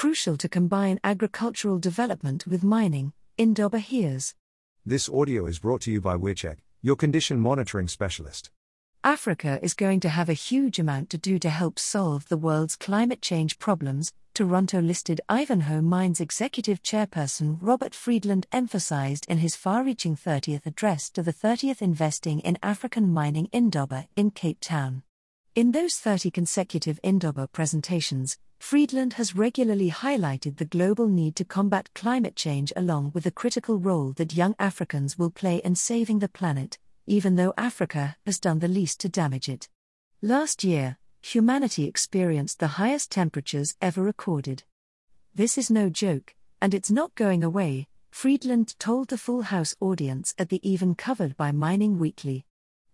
crucial to combine agricultural development with mining, Indaba hears. This audio is brought to you by Wearcheck, your condition monitoring specialist. Africa is going to have a huge amount to do to help solve the world's climate change problems, Toronto listed Ivanhoe Mines executive chairperson Robert Friedland emphasized in his far reaching 30th address to the 30th Investing in African Mining Indaba in Cape Town. In those 30 consecutive Indaba presentations, Friedland has regularly highlighted the global need to combat climate change along with the critical role that young Africans will play in saving the planet, even though Africa has done the least to damage it. Last year, humanity experienced the highest temperatures ever recorded. This is no joke, and it's not going away, Friedland told the Full House audience at the even covered by Mining Weekly.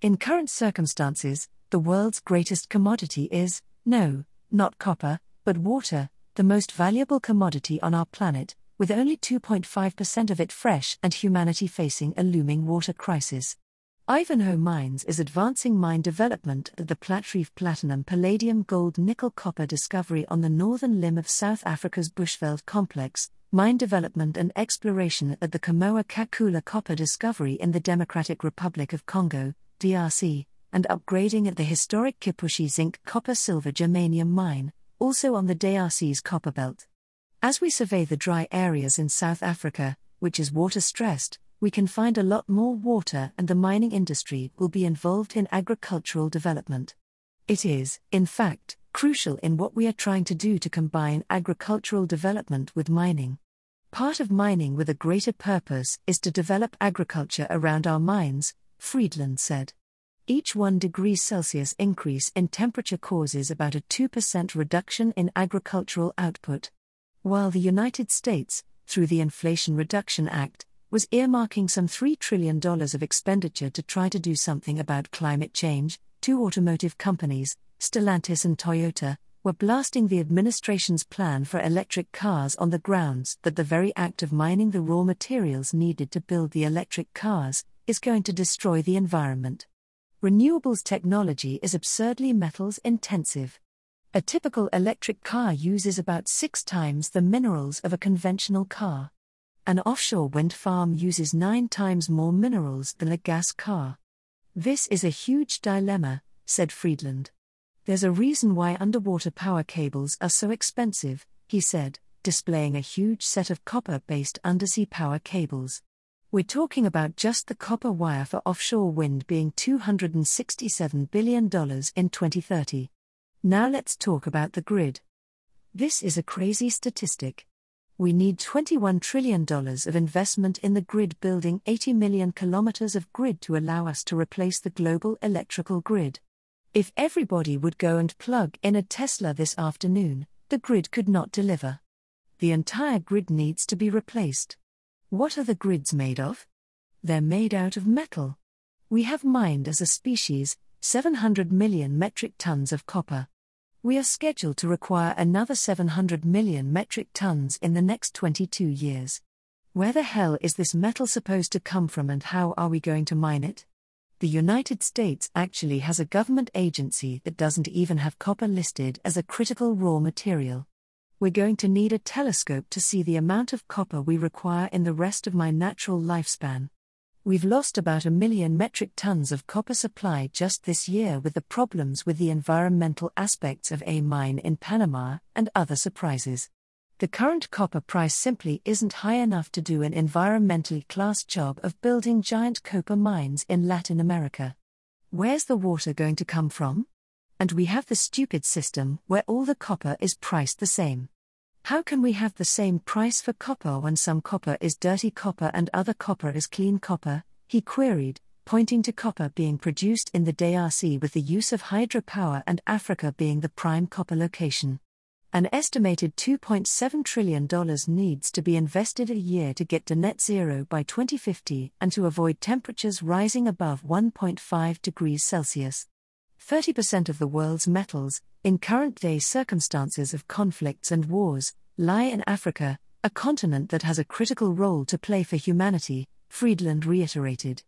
In current circumstances, the world's greatest commodity is, no, not copper, but water, the most valuable commodity on our planet, with only 2.5% of it fresh and humanity facing a looming water crisis. Ivanhoe Mines is advancing mine development at the Platreef platinum palladium gold nickel copper discovery on the northern limb of South Africa's Bushveld complex, mine development and exploration at the Kamoa Kakula copper discovery in the Democratic Republic of Congo, DRC, and upgrading at the historic Kipushi zinc copper silver germanium mine, also on the DRC's copper belt. As we survey the dry areas in South Africa, which is water stressed, we can find a lot more water, and the mining industry will be involved in agricultural development. It is, in fact, crucial in what we are trying to do to combine agricultural development with mining. Part of mining with a greater purpose is to develop agriculture around our mines, Friedland said. Each 1 degree Celsius increase in temperature causes about a 2% reduction in agricultural output. While the United States, through the Inflation Reduction Act, was earmarking some $3 trillion of expenditure to try to do something about climate change, two automotive companies, Stellantis and Toyota, were blasting the administration's plan for electric cars on the grounds that the very act of mining the raw materials needed to build the electric cars is going to destroy the environment. Renewables technology is absurdly metals intensive. A typical electric car uses about six times the minerals of a conventional car. An offshore wind farm uses nine times more minerals than a gas car. This is a huge dilemma, said Friedland. There's a reason why underwater power cables are so expensive, he said, displaying a huge set of copper based undersea power cables. We're talking about just the copper wire for offshore wind being $267 billion in 2030. Now let's talk about the grid. This is a crazy statistic we need $21 trillion of investment in the grid, building 80 million kilometers of grid to allow us to replace the global electrical grid. If everybody would go and plug in a Tesla this afternoon, the grid could not deliver. The entire grid needs to be replaced. What are the grids made of? They're made out of metal. We have mined as a species 700 million metric tons of copper we are scheduled to require another 700 million metric tons in the next 22 years. Where the hell is this metal supposed to come from and how are we going to mine it? The United States actually has a government agency that doesn't even have copper listed as a critical raw material. We're going to need a telescope to see the amount of copper we require in the rest of my natural lifespan. We've lost about a million metric tons of copper supply just this year with the problems with the environmental aspects of a mine in Panama and other surprises. The current copper price simply isn't high enough to do an environmentally class job of building giant copper mines in Latin America. Where's the water going to come from? And we have the stupid system where all the copper is priced the same. How can we have the same price for copper when some copper is dirty copper and other copper is clean copper? He queried, pointing to copper being produced in the DRC with the use of hydropower and Africa being the prime copper location. An estimated $2.7 trillion needs to be invested a year to get to net zero by 2050 and to avoid temperatures rising above 1.5 degrees Celsius. 30% of the world's metals, in current day circumstances of conflicts and wars, lie in Africa, a continent that has a critical role to play for humanity, Friedland reiterated.